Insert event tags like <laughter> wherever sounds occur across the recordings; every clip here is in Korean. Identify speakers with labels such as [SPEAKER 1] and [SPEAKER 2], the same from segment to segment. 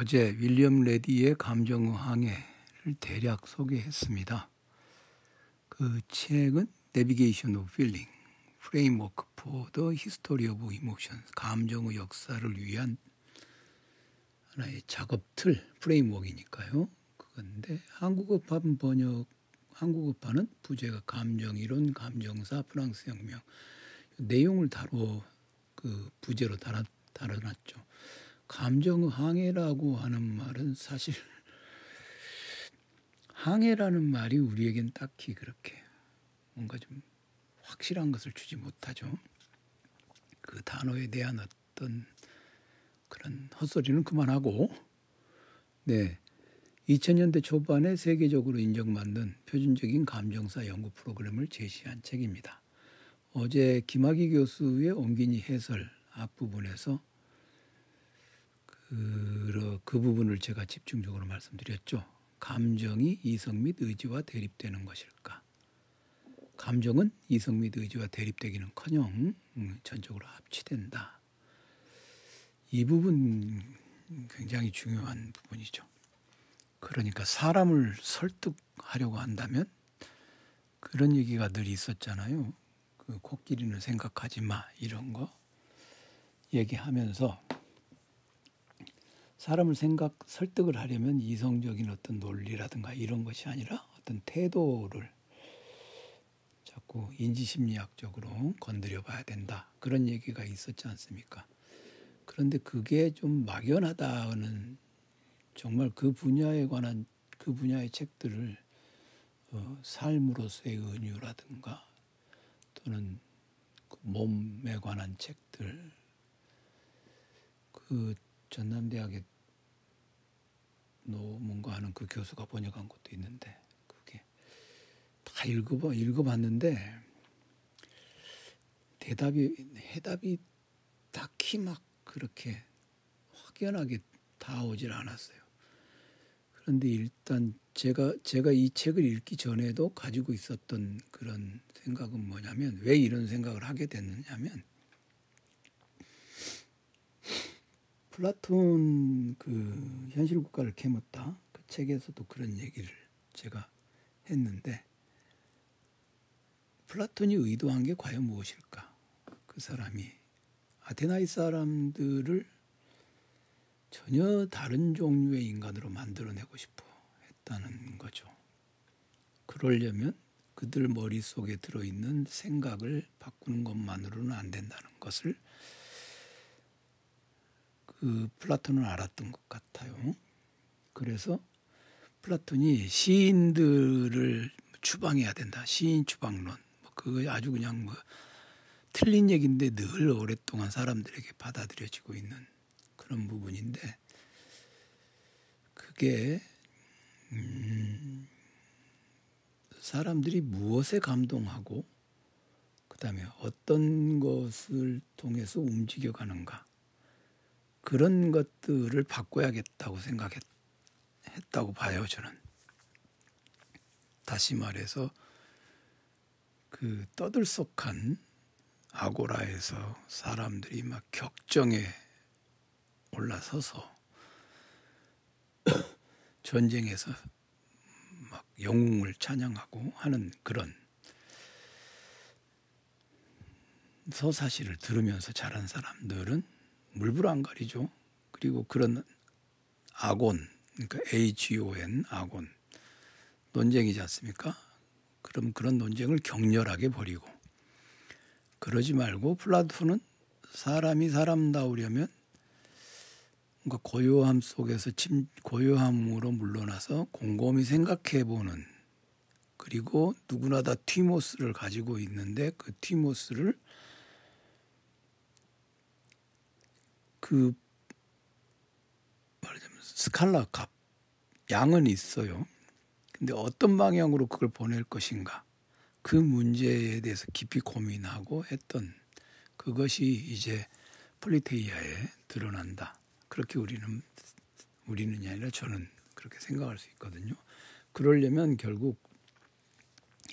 [SPEAKER 1] 어제 윌리엄 레디의 감정의 항해를 대략 소개했습니다. 그 책은 Navigation of Feeling, Framework for the History of Emotions, 감정의 역사를 위한 하나의 작업 틀, 프레임워크이니까요. 그건데 한국어판 번역, 한국어판은 부제가 감정이론, 감정사, 프랑스 혁명 내용을 다뤄 그 부제로 달아, 달아놨죠. 감정 항해라고 하는 말은 사실 항해라는 말이 우리에겐 딱히 그렇게 뭔가 좀 확실한 것을 주지 못하죠. 그 단어에 대한 어떤 그런 헛소리는 그만하고 네. 2000년대 초반에 세계적으로 인정받는 표준적인 감정사 연구 프로그램을 제시한 책입니다. 어제 김학의 교수의 옹기니 해설 앞부분에서 그, 그 부분을 제가 집중적으로 말씀드렸죠. 감정이 이성 및 의지와 대립되는 것일까? 감정은 이성 및 의지와 대립되기는커녕 음, 전적으로 합치된다. 이 부분 굉장히 중요한 부분이죠. 그러니까 사람을 설득하려고 한다면 그런 얘기가 늘 있었잖아요. 그 코끼리는 생각하지 마 이런 거 얘기하면서 사람을 생각 설득을 하려면 이성적인 어떤 논리라든가 이런 것이 아니라 어떤 태도를 자꾸 인지심리학적으로 건드려 봐야 된다. 그런 얘기가 있었지 않습니까? 그런데 그게 좀 막연하다는 정말 그 분야에 관한 그 분야의 책들을 어, 삶으로서의 은유라든가 또는 그 몸에 관한 책들 그 전남대학의 노문가 하는 그 교수가 번역한 것도 있는데 그게 다 읽어봐 읽어봤는데 대답이 해답이 딱히 막 그렇게 확연하게 다 오질 않았어요. 그런데 일단 제가 제가 이 책을 읽기 전에도 가지고 있었던 그런 생각은 뭐냐면 왜 이런 생각을 하게 됐느냐면 플라톤 그 현실 국가를 캐묻다 그 책에서도 그런 얘기를 제가 했는데 플라톤이 의도한 게 과연 무엇일까? 그 사람이 아테나이 사람들을 전혀 다른 종류의 인간으로 만들어내고 싶어 했다는 거죠. 그러려면 그들 머릿속에 들어있는 생각을 바꾸는 것만으로는 안 된다는 것을 그 플라톤은 알았던 것 같아요. 그래서 플라톤이 시인들을 추방해야 된다. 시인 추방론. 뭐 그거 아주 그냥 뭐 틀린 얘기인데 늘 오랫동안 사람들에게 받아들여지고 있는 그런 부분인데 그게 음 사람들이 무엇에 감동하고 그다음에 어떤 것을 통해서 움직여 가는가 그런 것들을 바꿔야겠다고 생각했다고 봐요, 저는. 다시 말해서 그 떠들썩한 아고라에서 사람들이 막 격정에 올라서서 <coughs> 전쟁에서 막 영웅을 찬양하고 하는 그런 서사시를 들으면서 자란 사람들은 물불 안 가리죠. 그리고 그런 아곤, 그러니까 AGON, 아곤 논쟁이지 않습니까? 그럼 그런 논쟁을 격렬하게 벌이고 그러지 말고 플라톤은 사람이 사람다우려면 뭔가 고요함 속에서 침, 고요함으로 물러나서 곰곰이 생각해 보는 그리고 누구나 다 티모스를 가지고 있는데 그 티모스를 그 말하자면 스칼라 값 양은 있어요. 근데 어떤 방향으로 그걸 보낼 것인가 그 문제에 대해서 깊이 고민하고 했던 그것이 이제 폴리테이아에 드러난다. 그렇게 우리는 우리는이 아니라 저는 그렇게 생각할 수 있거든요. 그러려면 결국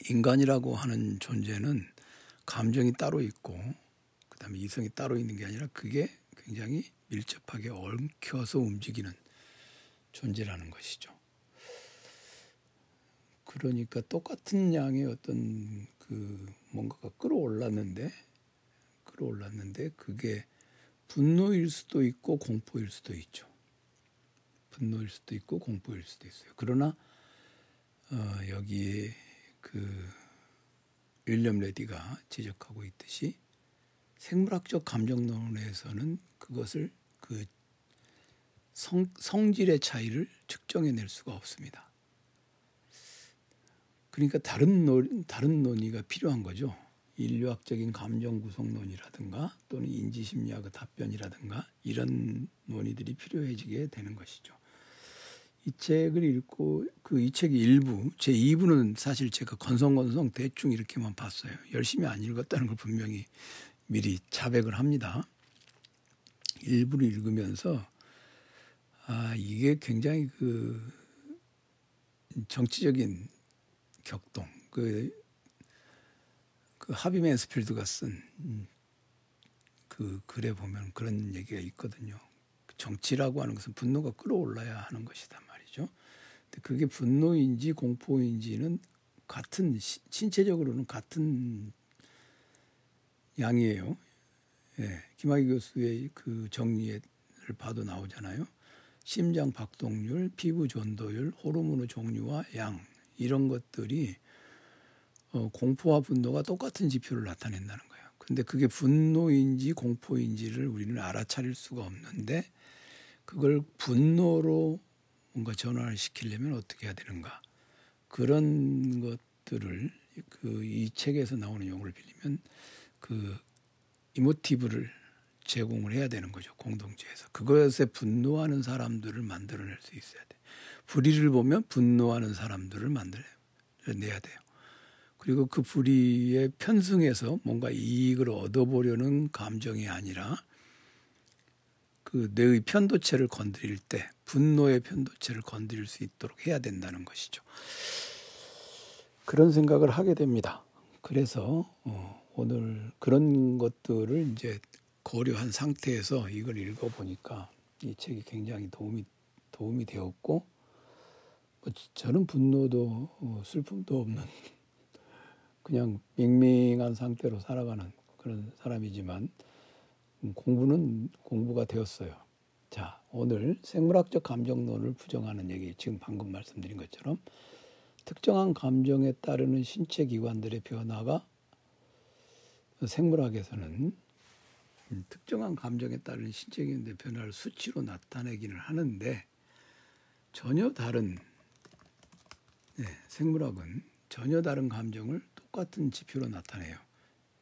[SPEAKER 1] 인간이라고 하는 존재는 감정이 따로 있고 그다음에 이성이 따로 있는 게 아니라 그게 굉장히 밀접하게 얽혀서 움직이는 존재라는 것이죠. 그러니까 똑같은 양의 어떤 그 뭔가가 끌어올랐는데 끌어올랐는데 그게 분노일 수도 있고 공포일 수도 있죠. 분노일 수도 있고 공포일 수도 있어요. 그러나 어, 여기에 그 윌리엄 레디가 지적하고 있듯이 생물학적 감정론에서는 그것을 그 성, 성질의 차이를 측정해 낼 수가 없습니다. 그러니까 다른 논, 다른 논의가 필요한 거죠. 인류학적인 감정 구성론이라든가 또는 인지 심리학의 답변이라든가 이런 논의들이 필요해지게 되는 것이죠. 이 책을 읽고 그 이 책의 일부 제 2부는 사실 제가 건성건성 대충 이렇게만 봤어요. 열심히 안 읽었다는 걸 분명히 미리 자백을 합니다. 일부를 읽으면서 아 이게 굉장히 그 정치적인 격동 그, 그 하비 맨스필드가 쓴그 음, 글에 보면 그런 얘기가 있거든요. 정치라고 하는 것은 분노가 끌어올라야 하는 것이단 말이죠. 근데 그게 분노인지 공포인지는 같은 신체적으로는 같은 양이에요. 예, 김학의 교수의 그 정리를 봐도 나오잖아요. 심장 박동률, 피부 전도율, 호르몬의 종류와 양 이런 것들이 어, 공포와 분노가 똑같은 지표를 나타낸다는 거예요. 근데 그게 분노인지 공포인지를 우리는 알아차릴 수가 없는데 그걸 분노로 뭔가 전환을 시키려면 어떻게 해야 되는가 그런 것들을 그 이 책에서 나오는 용어를 빌리면 그 이모티브를 제공을 해야 되는 거죠 공동체에서 그것에 분노하는 사람들을 만들어낼 수 있어야 돼 불의를 보면 분노하는 사람들을 만들어내야 돼요 그리고 그 불의에 편승해서 뭔가 이익을 얻어보려는 감정이 아니라 그 뇌의 편도체를 건드릴 때 분노의 편도체를 건드릴 수 있도록 해야 된다는 것이죠. 그런 생각을 하게 됩니다. 그래서 어, 오늘 그런 것들을 이제 고려한 상태에서 이걸 읽어 보니까 이 책이 굉장히 도움이 도움이 되었고 뭐 저는 분노도 어, 슬픔도 없는 <laughs> 그냥 밍밍한 상태로 살아가는 그런 사람이지만 공부는 공부가 되었어요. 자, 오늘 생물학적 감정론을 부정하는 얘기, 지금 방금 말씀드린 것처럼 특정한 감정에 따르는 신체 기관들의 변화가 생물학에서는 특정한 감정에 따른 신체 기관의 변화를 수치로 나타내기는 하는데 전혀 다른 네, 생물학은 전혀 다른 감정을 똑같은 지표로 나타내요.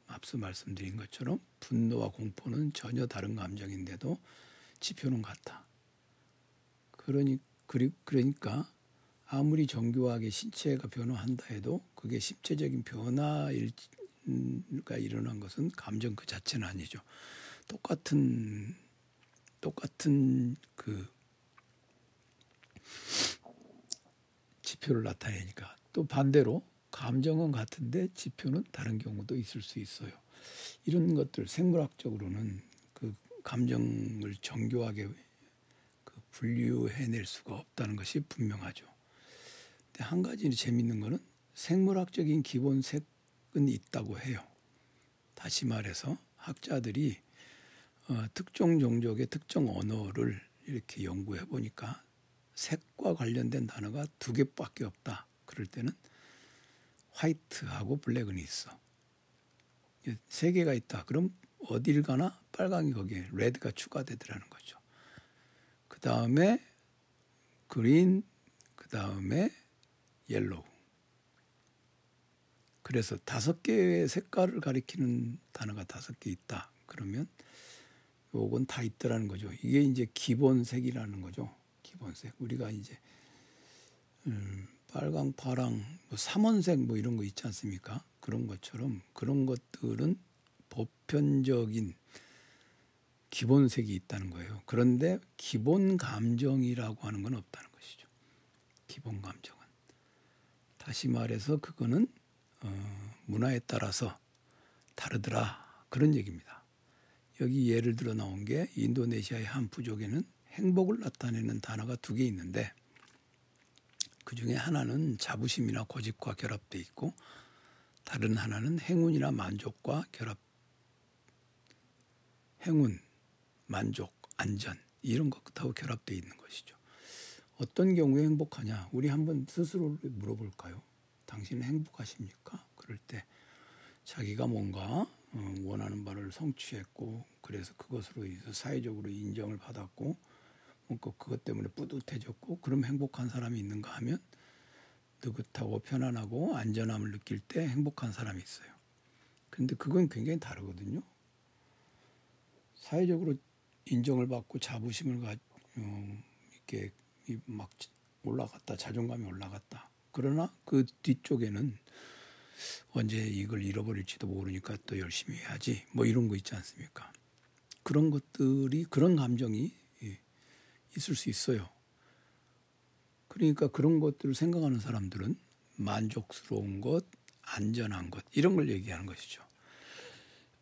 [SPEAKER 1] 앞서 말씀드린 것처럼 분노와 공포는 전혀 다른 감정인데도 지표는 같다. 그러니 그러니까 아무리 정교하게 신체가 변화한다 해도 그게 신체적인 변화 가 일어난 것은 감정 그 자체는 아니죠. 똑같은 똑같은 그 지표를 나타내니까 또 반대로 감정은 같은데 지표는 다른 경우도 있을 수 있어요. 이런 것들 생물학적으로는 그 감정을 정교하게 그 분류해낼 수가 없다는 것이 분명하죠. 근데 한 가지 재밌는 거는 생물학적인 기본색은 있다고 해요. 다시 말해서 학자들이 어, 특정 종족의 특정 언어를 이렇게 연구해 보니까 색과 관련된 단어가 두 개밖에 없다. 그럴 때는 white하고 black은 있어. 세 개가 있다. 그럼 어딜 가나 빨강이 거기에 red가 추가되더라는 거죠. 그 다음에 green, 그 다음에 yellow. 그래서 다섯 개의 색깔을 가리키는 단어가 다섯 개 있다. 그러면 요건 다 있더라는 거죠. 이게 이제 기본색이라는 거죠. 기본색. 우리가 이제 음, 빨강, 파랑, 뭐 삼원색 뭐 이런 거 있지 않습니까? 그런 것처럼 그런 것들은 보편적인 기본색이 있다는 거예요. 그런데 기본 감정이라고 하는 건 없다는 것이죠. 기본 감정은. 다시 말해서 그거는 어, 문화에 따라서 다르더라 그런 얘기입니다. 여기 예를 들어 나온 게 인도네시아의 한 부족에는 행복을 나타내는 단어가 두 개 있는데 그 중에 하나는 자부심이나 고집과 결합돼 있고 다른 하나는 행운이나 만족과 결합 행운, 만족, 안전 이런 것하고 결합돼 있는 것이죠. 어떤 경우에 행복하냐? 우리 한번 스스로 물어볼까요? 당신은 행복하십니까? 그럴 때 자기가 뭔가 어, 원하는 바를 성취했고 그래서 그것으로 인해서 사회적으로 인정을 받았고 뭔가 그것 때문에 뿌듯해졌고 그럼 행복한 사람이 있는가 하면 느긋하고 편안하고 안전함을 느낄 때 행복한 사람이 있어요. 근데 그건 굉장히 다르거든요. 사회적으로 인정을 받고 자부심을 가 어, 이렇게 막 올라갔다 자존감이 올라갔다. 그러나 그 뒤쪽에는 언제 이걸 잃어버릴지도 모르니까 또 열심히 해야지 뭐 이런 거 있지 않습니까? 그런 것들이 그런 감정이 예, 있을 수 있어요. 그러니까 그런 것들을 생각하는 사람들은 만족스러운 것, 안전한 것 이런 걸 얘기하는 것이죠.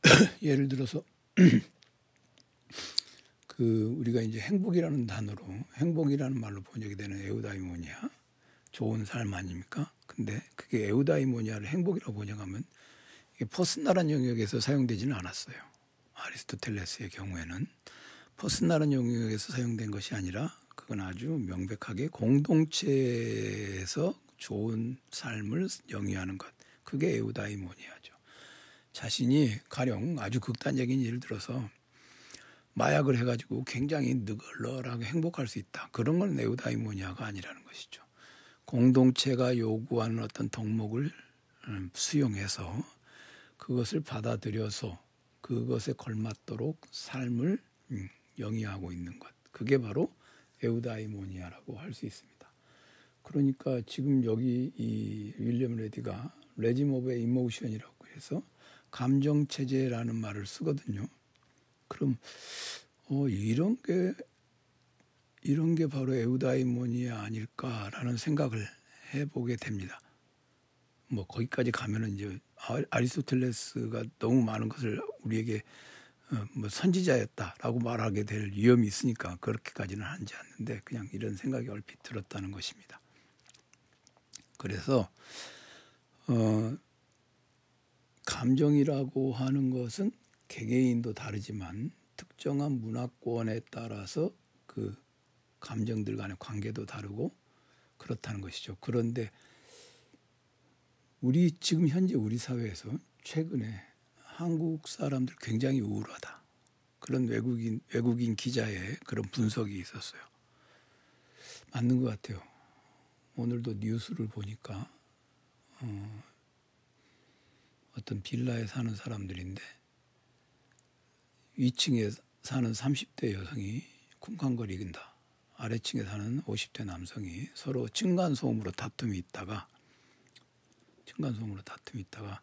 [SPEAKER 1] <coughs> 예를 들어서 <coughs> 그 우리가 이제 행복이라는 단어로 행복이라는 말로 번역이 되는 에우다이모니아 좋은 삶 아닙니까? 근데 그게 에우다이모니아를 행복이라고 번역하면 이게 personal한 영역에서 사용되지는 않았어요. 아리스토텔레스의 경우에는 personal한 영역에서 사용된 것이 아니라 그건 아주 명백하게 공동체에서 좋은 삶을 영위하는 것. 그게 에우다이모니아죠. 자신이 가령 아주 극단적인 예를 들어서 마약을 해가지고 굉장히 느글러하게 행복할 수 있다. 그런 건 에우다이모니아가 아니라는 것이죠. 공동체가 요구하는 어떤 덕목을 음, 수용해서 그것을 받아들여서 그것에 걸맞도록 삶을 음, 영위하고 있는 것. 그게 바로 에우다이모니아라고 할 수 있습니다. 그러니까 지금 여기 이 윌리엄 레디가 of emotion이라고 해서 감정 체제라는 말을 쓰거든요. 그럼 어 이런 게 이런 게 바로 에우다이모니아 아닐까라는 생각을 해보게 됩니다. 뭐 거기까지 가면은 이제 아리스토텔레스가 너무 많은 것을 우리에게 어, 뭐 선지자였다라고 말하게 될 위험이 있으니까 그렇게까지는 하지 않는데 그냥 이런 생각이 얼핏 들었다는 것입니다. 그래서 어, 감정이라고 하는 것은 개개인도 다르지만 특정한 문화권에 따라서 그 감정들 간의 관계도 다르고 그렇다는 것이죠. 그런데 우리 지금 현재 우리 사회에서 최근에 한국 사람들 굉장히 우울하다. 그런 외국인 외국인 기자의 그런 분석이 있었어요. 맞는 것 같아요. 오늘도 뉴스를 보니까 어, 어떤 빌라에 사는 사람들인데 위층에 사는 30대 여성이 쿵쾅거리긴다. 아래층에 사는 50대 남성이 서로 층간소음으로 다툼이 있다가 층간소음으로 다툼이 있다가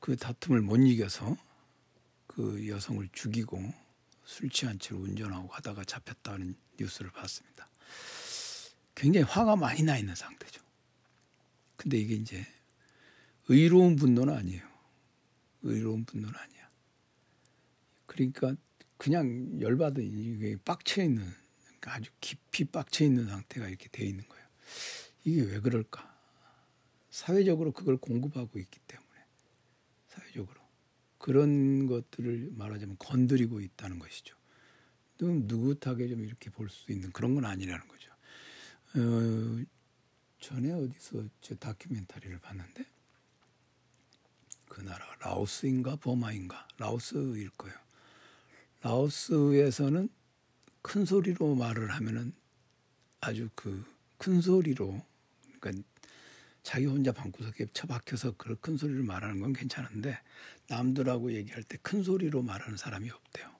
[SPEAKER 1] 그 다툼을 못 이겨서 그 여성을 죽이고 술 취한 채로 운전하고 가다가 잡혔다는 뉴스를 봤습니다. 굉장히 화가 많이 나 있는 상태죠. 근데 이게 이제 의로운 분노는 아니에요. 의로운 분노는 아니야. 그러니까 그냥 열받은 이게 빡쳐 있는 아주 깊이 빡쳐 있는 상태가 이렇게 돼 있는 거예요. 이게 왜 그럴까? 사회적으로 그걸 공급하고 있기 때문에 사회적으로 그런 것들을 말하자면 건드리고 있다는 것이죠. 좀 느긋하게 좀 이렇게 볼 수 있는 그런 건 아니라는 거죠. 어, 전에 어디서 제 다큐멘터리를 봤는데 그 나라 라오스인가 버마인가 라오스일 거예요. 라오스에서는 큰 소리로 말을 하면은 아주 그 큰 소리로 그러니까 자기 혼자 방구석에 처박혀서 그런 큰 소리를 말하는 건 괜찮은데 남들하고 얘기할 때 큰 소리로 말하는 사람이 없대요.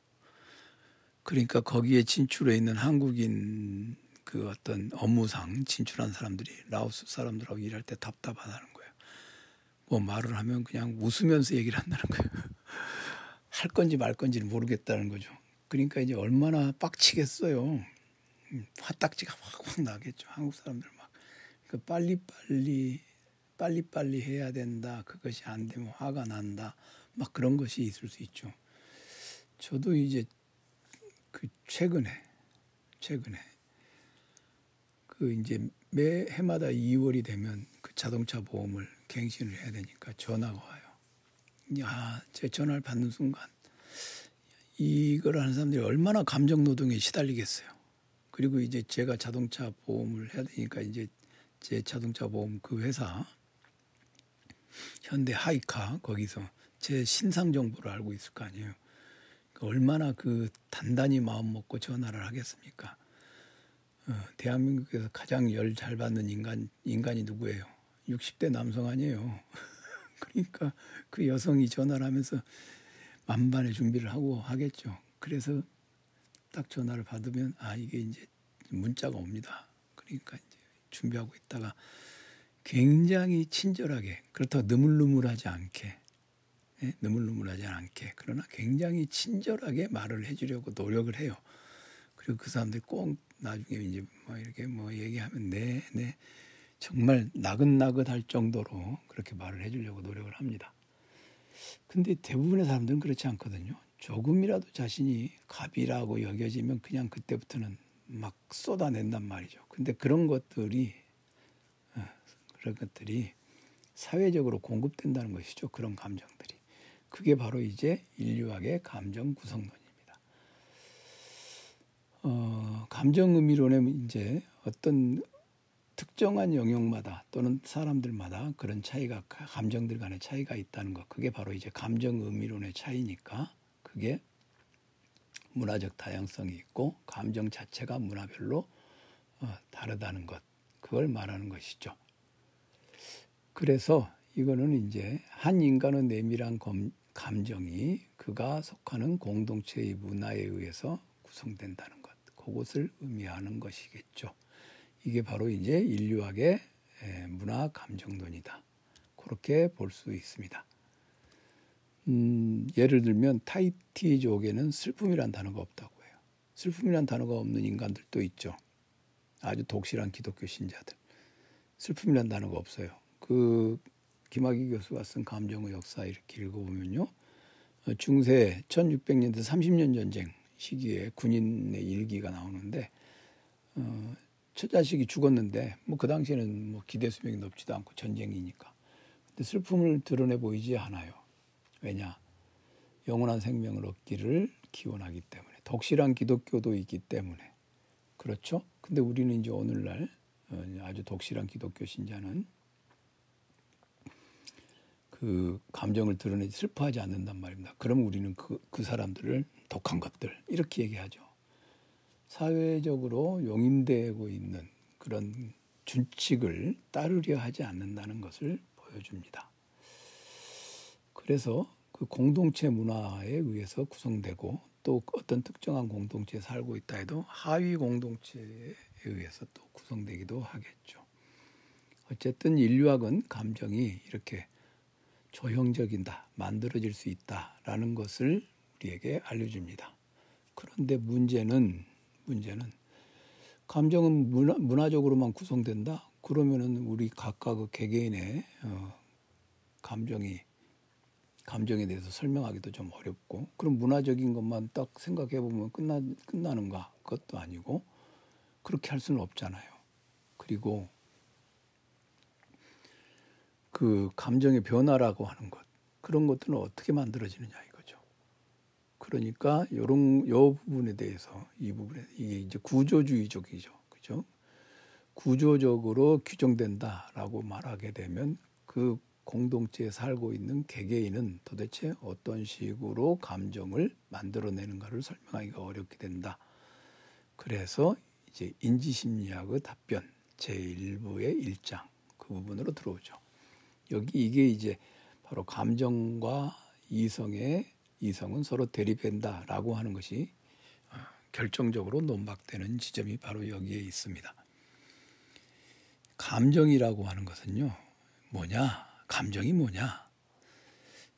[SPEAKER 1] 그러니까 거기에 진출해 있는 한국인 그 어떤 업무상 진출한 사람들이 라오스 사람들하고 일할 때 답답하다는 거예요. 뭐 말을 하면 그냥 웃으면서 얘기를 한다는 거예요. <laughs> 할 건지 말 건지를 모르겠다는 거죠. 그러니까 이제 얼마나 빡치겠어요. 음, 화딱지가 확확 나겠죠. 한국 사람들 막. 그 빨리빨리 빨리빨리 해야 된다. 그것이 안 되면 화가 난다. 막 그런 것이 있을 수 있죠. 저도 이제 그 최근에 최근에 그 이제 매 해마다 2월이 되면 그 자동차 보험을 갱신을 해야 되니까 전화가 와요. 야, 제 전화를 받는 순간 이걸 하는 사람들이 얼마나 감정 노동에 시달리겠어요. 그리고 이제 제가 자동차 보험을 해야 되니까 이제 제 자동차 보험 그 회사 현대 하이카 거기서 제 신상 정보를 알고 있을 거 아니에요. 그러니까 얼마나 그 단단히 마음 먹고 전화를 하겠습니까? 어, 대한민국에서 가장 열 잘 받는 인간 인간이 누구예요? 60대 남성 아니에요. <laughs> 그러니까 그 여성이 전화를 하면서 만반의 준비를 하고 하겠죠. 그래서 딱 전화를 받으면 아 이게 이제 문자가 옵니다. 그러니까 이제 준비하고 있다가 굉장히 친절하게 그렇다고 느물느물하지 않게 예? 느물느물하지 않게 그러나 굉장히 친절하게 말을 해주려고 노력을 해요. 그리고 그 사람들이 꼭 나중에 이제 뭐 이렇게 뭐 얘기하면 네, 네 정말 나긋나긋할 정도로 그렇게 말을 해주려고 노력을 합니다. 근데 대부분의 사람들은 그렇지 않거든요. 조금이라도 자신이 갑이라고 여겨지면 그냥 그때부터는 막 쏟아낸단 말이죠. 근데 그런 것들이 어, 그런 것들이 사회적으로 공급된다는 것이죠. 그런 감정들이. 그게 바로 이제 인류학의 감정 구성론입니다. 어, 감정 의미론에 이제 어떤 특정한 영역마다 또는 사람들마다 그런 차이가 감정들 간의 차이가 있다는 것. 그게 바로 이제 감정 의미론의 차이니까 그게 문화적 다양성이 있고 감정 자체가 문화별로 어, 다르다는 것. 그걸 말하는 것이죠. 그래서 이거는 이제 한 인간의 내밀한 감정이 그가 속하는 공동체의 문화에 의해서 구성된다는 것. 그것을 의미하는 것이겠죠. 이게 바로 이제 인류학의 문화 감정론이다. 그렇게 볼 수 있습니다. 음, 예를 들면 타이티족에는 슬픔이란 단어가 없다고 해요. 슬픔이란 단어가 없는 인간들도 있죠. 아주 독실한 기독교 신자들. 슬픔이란 단어가 없어요. 그 김학의 교수가 쓴 감정의 역사 이렇게 읽어보면요. 어, 중세 1600년대 30년 전쟁 시기에 군인의 일기가 나오는데 어, 처자식이 죽었는데 뭐 그 당시에는 뭐 기대 수명이 높지도 않고 전쟁이니까 근데 슬픔을 드러내 보이지 않아요. 왜냐? 영원한 생명을 얻기를 기원하기 때문에 독실한 기독교도 있기 때문에 그렇죠? 근데 우리는 이제 오늘날 어, 아주 독실한 기독교 신자는 그 감정을 드러내지 슬퍼하지 않는단 말입니다. 그럼 우리는 그, 그 사람들을 독한 것들 이렇게 얘기하죠. 사회적으로 용인되고 있는 그런 준칙을 따르려 하지 않는다는 것을 보여줍니다. 그래서 그 공동체 문화에 의해서 구성되고 또 어떤 특정한 공동체에 살고 있다 해도 하위 공동체에 의해서 또 구성되기도 하겠죠. 어쨌든 인류학은 감정이 이렇게 조형적이다, 만들어질 수 있다라는 것을 우리에게 알려줍니다. 그런데 문제는 문제는 감정은 문화, 문화적으로만 구성된다. 그러면은 우리 각각의 개개인의 어, 감정이 감정에 대해서 설명하기도 좀 어렵고 그럼 문화적인 것만 딱 생각해 보면 끝나 끝나는가 그것도 아니고 그렇게 할 수는 없잖아요. 그리고 그 감정의 변화라고 하는 것 그런 것들은 어떻게 만들어지느냐. 그러니까 요런 요 부분에 대해서 이 부분에 이게 이제 구조주의적이죠. 그죠? 구조적으로 규정된다라고 말하게 되면 그 공동체에 살고 있는 개개인은 도대체 어떤 식으로 감정을 만들어내는가를 설명하기가 어렵게 된다. 그래서 이제 인지심리학의 답변 제1부의 1장 그 부분으로 들어오죠. 여기 이게 이제 바로 감정과 이성의 이성은 서로 대립된다라고 하는 것이 어, 결정적으로 논박되는 지점이 바로 여기에 있습니다. 감정이라고 하는 것은요, 뭐냐? 감정이 뭐냐?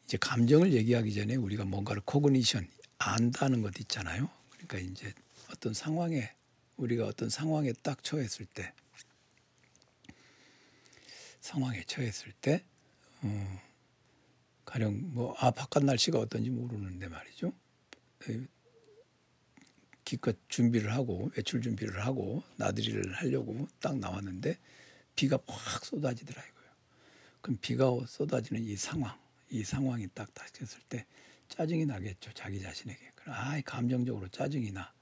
[SPEAKER 1] 이제 감정을 얘기하기 전에 우리가 뭔가를 코그니션, 안다는 것 있잖아요. 그러니까 이제 어떤 상황에, 우리가 어떤 상황에 딱 처했을 때, 상황에 처했을 때, 어, 가령 뭐, 아, 바깥 날씨가 어떤지 모르는데 말이죠. 기껏 준비를 하고 외출 준비를 하고 나들이를 하려고 딱 나왔는데 비가 확 쏟아지더라 이거예요. 그럼 비가 쏟아지는 이 상황, 이 상황이 딱 닥쳤을 때 짜증이 나겠죠 자기 자신에게. 아, 감정적으로 짜증이 나.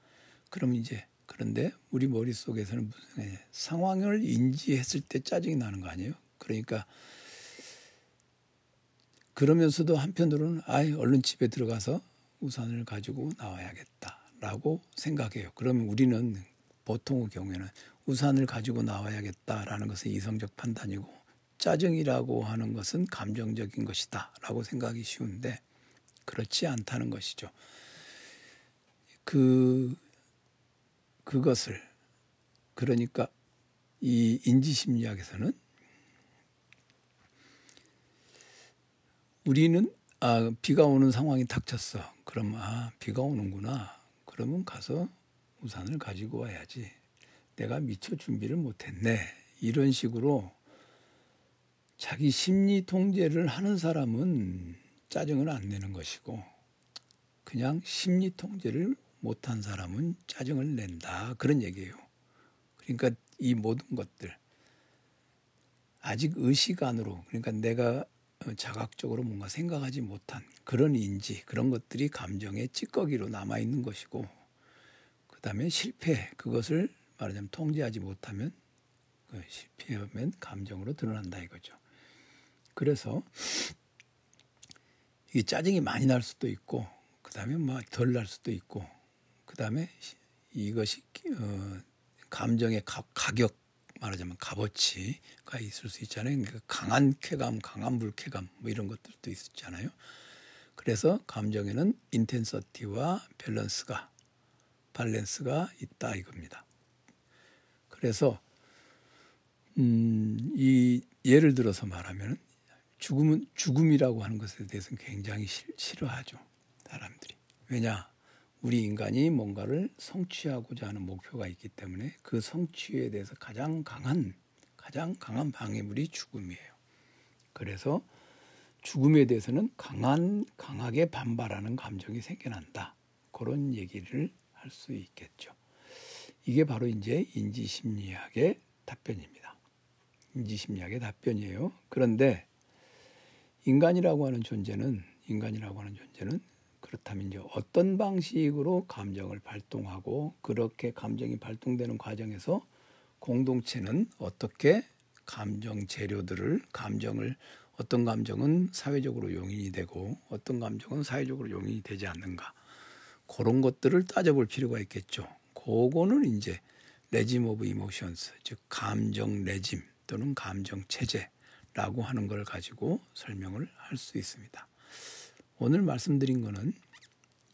[SPEAKER 1] 그럼 이제 그런데 우리 머릿속에서는 무슨 상황을 인지했을 때 짜증이 나는 거 아니에요? 그러니까 그러면서도 한편으로는 아이 얼른 집에 들어가서 우산을 가지고 나와야겠다라고 생각해요. 그러면 우리는 보통의 경우에는 우산을 가지고 나와야겠다라는 것은 이성적 판단이고 짜증이라고 하는 것은 감정적인 것이다라고 생각이 쉬운데 그렇지 않다는 것이죠. 그 그것을 그러니까 이 인지심리학에서는 우리는 아 비가 오는 상황이 닥쳤어. 그럼 아 비가 오는구나. 그러면 가서 우산을 가지고 와야지. 내가 미처 준비를 못했네. 이런 식으로 자기 심리 통제를 하는 사람은 짜증을 안 내는 것이고 그냥 심리 통제를 못한 사람은 짜증을 낸다. 그런 얘기예요. 그러니까 이 모든 것들 아직 의식 안으로 그러니까 내가 자각적으로 뭔가 생각하지 못한 그런 인지 그런 것들이 감정의 찌꺼기로 남아 있는 것이고 그다음에 실패 그것을 말하자면 통제하지 못하면 그 실패하면 감정으로 드러난다 이거죠. 그래서 이 짜증이 많이 날 수도 있고 그다음에 뭐덜날 수도 있고 그다음에 이것이 어, 감정의 가, 가격 말하자면 값어치가 있을 수 있잖아요. 그러니까 강한 쾌감, 강한 불쾌감 뭐 이런 것들도 있었잖아요. 그래서 감정에는 인텐서티와 밸런스가 밸런스가 있다 이겁니다. 그래서 음, 이 예를 들어서 말하면 죽음은 죽음이라고 하는 것에 대해서는 굉장히 싫 어하죠 사람들이 왜냐 우리 인간이 뭔가를 성취하고자 하는 목표가 있기 때문에 그 성취에 대해서 가장 강한 가장 강한 방해물이 죽음이에요. 그래서 죽음에 대해서는 강한 강하게 반발하는 감정이 생겨난다. 그런 얘기를 할 수 있겠죠. 이게 바로 이제 인지 심리학의 답변입니다. 인지 심리학의 답변이에요. 그런데 인간이라고 하는 존재는 인간이라고 하는 존재는 그렇다면 이제 어떤 방식으로 감정을 발동하고 그렇게 감정이 발동되는 과정에서 공동체는 어떻게 감정 재료들을 감정을 어떤 감정은 사회적으로 용인이 되고 어떤 감정은 사회적으로 용인이 되지 않는가 그런 것들을 따져볼 필요가 있겠죠. 그거는 이제 regime of emotions 즉 감정 regime 또는 감정 체제라고 하는 걸 가지고 설명을 할 수 있습니다. 오늘 말씀드린 거는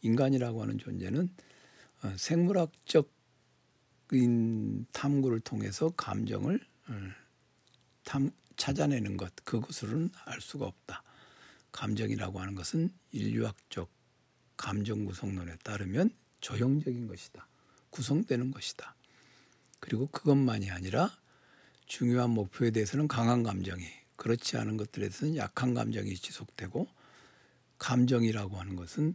[SPEAKER 1] 인간이라고 하는 존재는 어, 생물학적인 탐구를 통해서 감정을 어, 탐, 찾아내는 것 그것으로는 알 수가 없다. 감정이라고 하는 것은 인류학적 감정 구성론에 따르면 조형적인 것이다. 구성되는 것이다. 그리고 그것만이 아니라 중요한 목표에 대해서는 강한 감정이 그렇지 않은 것들에 대해서는 약한 감정이 지속되고 감정이라고 하는 것은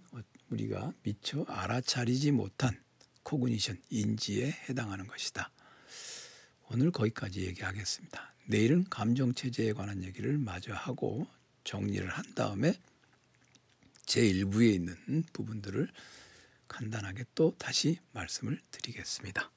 [SPEAKER 1] 우리가 미처 알아차리지 못한 코그니션, 인지에 해당하는 것이다. 오늘 거기까지 얘기하겠습니다. 내일은 감정체제에 관한 얘기를 마저 하고 정리를 한 다음에 제1부에 있는 부분들을 간단하게 또 다시 말씀을 드리겠습니다.